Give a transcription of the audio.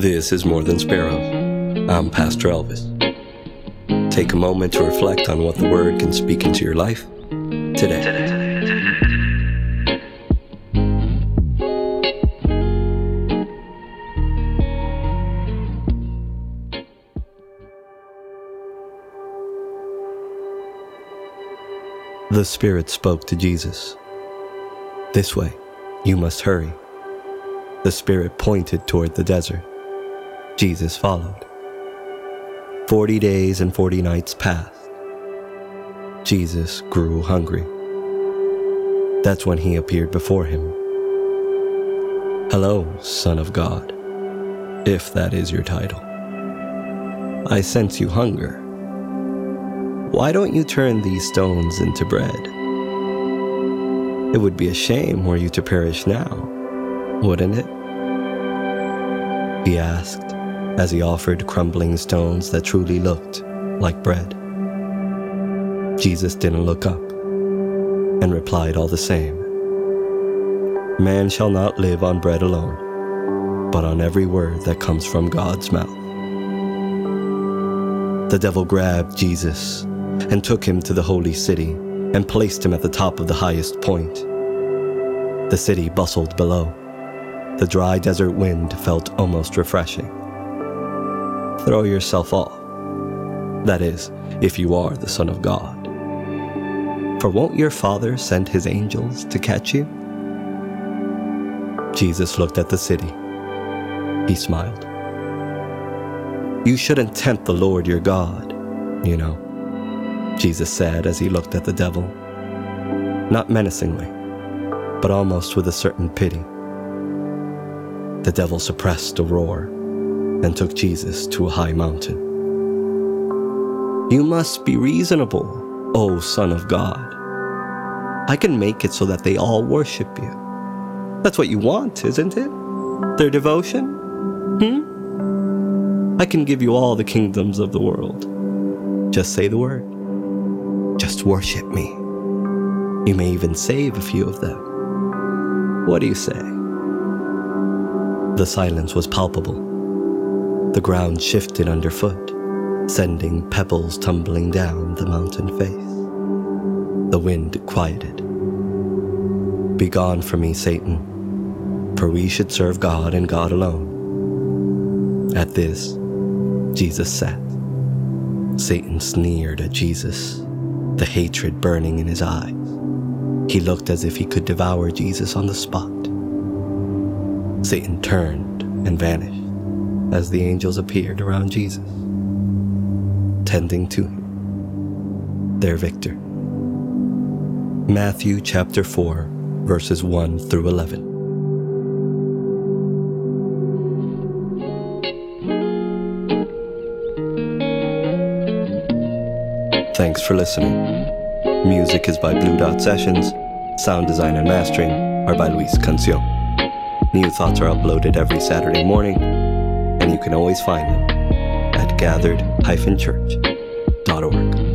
This is More Than Sparrows. I'm Pastor Elvis. Take a moment to reflect on what the Word can speak into your life today. The Spirit spoke to Jesus. This way, you must hurry. The Spirit pointed toward the desert. Jesus followed. Forty days and forty nights passed. Jesus grew hungry. That's when he appeared before him. Hello, Son of God, if that is your title. I sense you hunger. Why don't you turn these stones into bread? It would be a shame were you to perish now, wouldn't it? He asked as he offered crumbling stones that truly looked like bread. Jesus didn't look up and replied all the same Man shall not live on bread alone, but on every word that comes from God's mouth. The devil grabbed Jesus and took him to the holy city and placed him at the top of the highest point. The city bustled below. The dry desert wind felt almost refreshing throw yourself off. That is, if you are the Son of God. For won't your Father send his angels to catch you? Jesus looked at the city. He smiled. You shouldn't tempt the Lord your God, you know, Jesus said as he looked at the devil. Not menacingly, but almost with a certain pity. The devil suppressed a roar and took Jesus to a high mountain. You must be reasonable, O Son of God. I can make it so that they all worship you. That's what you want, isn't it? Their devotion? Hmm? I can give you all the kingdoms of the world. Just say the word. Just worship me. You may even save a few of them. What do you say? The silence was palpable. The ground shifted underfoot, sending pebbles tumbling down the mountain face. The wind quieted. Begone from me, Satan, for we should serve God and God alone. At this, Jesus sat. Satan sneered at Jesus, the hatred burning in his eyes. He looked as if he could devour Jesus on the spot. Satan turned and vanished as the angels appeared around Jesus, tending to him, their victor. Matthew chapter 4, verses 1 through 11. Thanks for listening. Music is by Blue Dot Sessions. Sound design and mastering are by Luis Cancion. New thoughts are uploaded every Saturday morning and you can always find them at gathered-church.org.